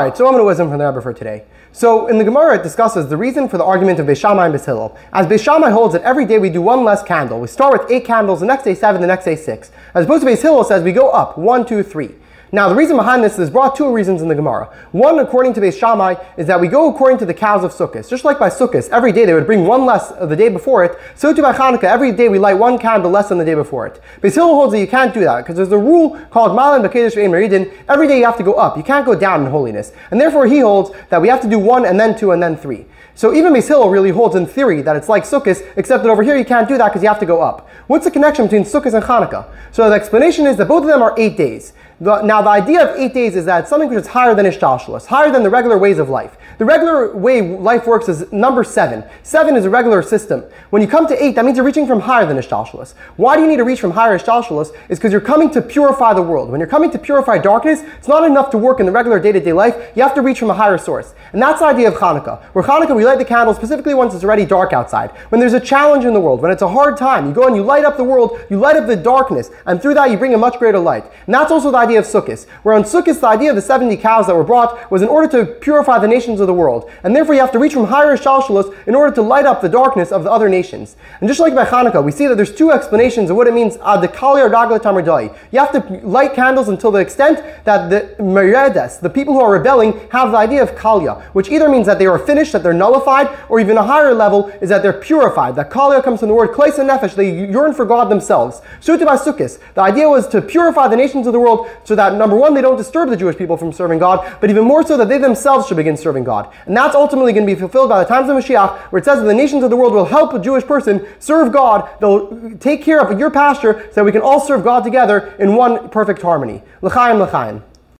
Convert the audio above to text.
All right, so I'm going to wisdom from the Rebbe for today. So in the Gemara, it discusses the reason for the argument of Beis Shammai and Beis Hillel. As Beis Shammai holds that every day we do one less candle. We start with eight candles, the next day seven, the next day six. As opposed to Beis Hillel says we go up one, two, three. Now, the reason behind this is brought two reasons in the Gemara. One, according to Beis Shammai, is that we go according to the cows of Sukkot. Just like by Sukkot, every day they would bring one less of the day before it. So too by Hanukkah, every day we light one candle less than the day before it. Beis Hillel holds that you can't do that because there's a rule called Ma'alin Bakodesh Ve'ein Moridin. Every day you have to go up. You can't go down in holiness. And therefore he holds that we have to do one and then two and then three. So even Beis Hillel really holds in theory that it's like Sukkot, except that over here you can't do that because you have to go up. What's the connection between Sukkot and Hanukkah? So the explanation is that both of them are eight days. The, now, the idea of eight days is that something which is higher than Ishtalshalos, higher than the regular ways of life. The regular way life works is number seven. Seven is a regular system. When you come to eight, that means you're reaching from higher than Ishtalshalos. Why do you need to reach from higher Ishtalshalos? Is because you're coming to purify the world. When you're coming to purify darkness, it's not enough to work in the regular day to day life. You have to reach from a higher source. And that's the idea of Hanukkah. Where Hanukkah, we light the candles specifically once it's already dark outside. When there's a challenge in the world, when it's a hard time, you go and you light up the world, you light up the darkness, and through that you bring a much greater light. And that's also the idea of Sukkot. Where on Sukkot, the idea of the 70 cows that were brought was in order to purify the nations of the world. And therefore, you have to reach from higher shalshalos in order to light up the darkness of the other nations. And just like by Hanukkah, we see that there's two explanations of what it means, ad or tamardai. You have to light candles until the extent that the meredes, the people who are rebelling, have the idea of kalya, which either means that they are finished, that they're nullified, or even a higher level is that they're purified. That kalya comes from the word klos hanefesh, they yearn for God themselves. To Sukkot, the idea was to purify the nations of the world so that number one, they don't disturb the Jewish people from serving God, but even more so that they themselves should begin serving God. And that's ultimately going to be fulfilled by the times of Mashiach, where it says that the nations of the world will help a Jewish person serve God. They'll take care of your pasture so that we can all serve God together in one perfect harmony. L'chaim, l'chaim.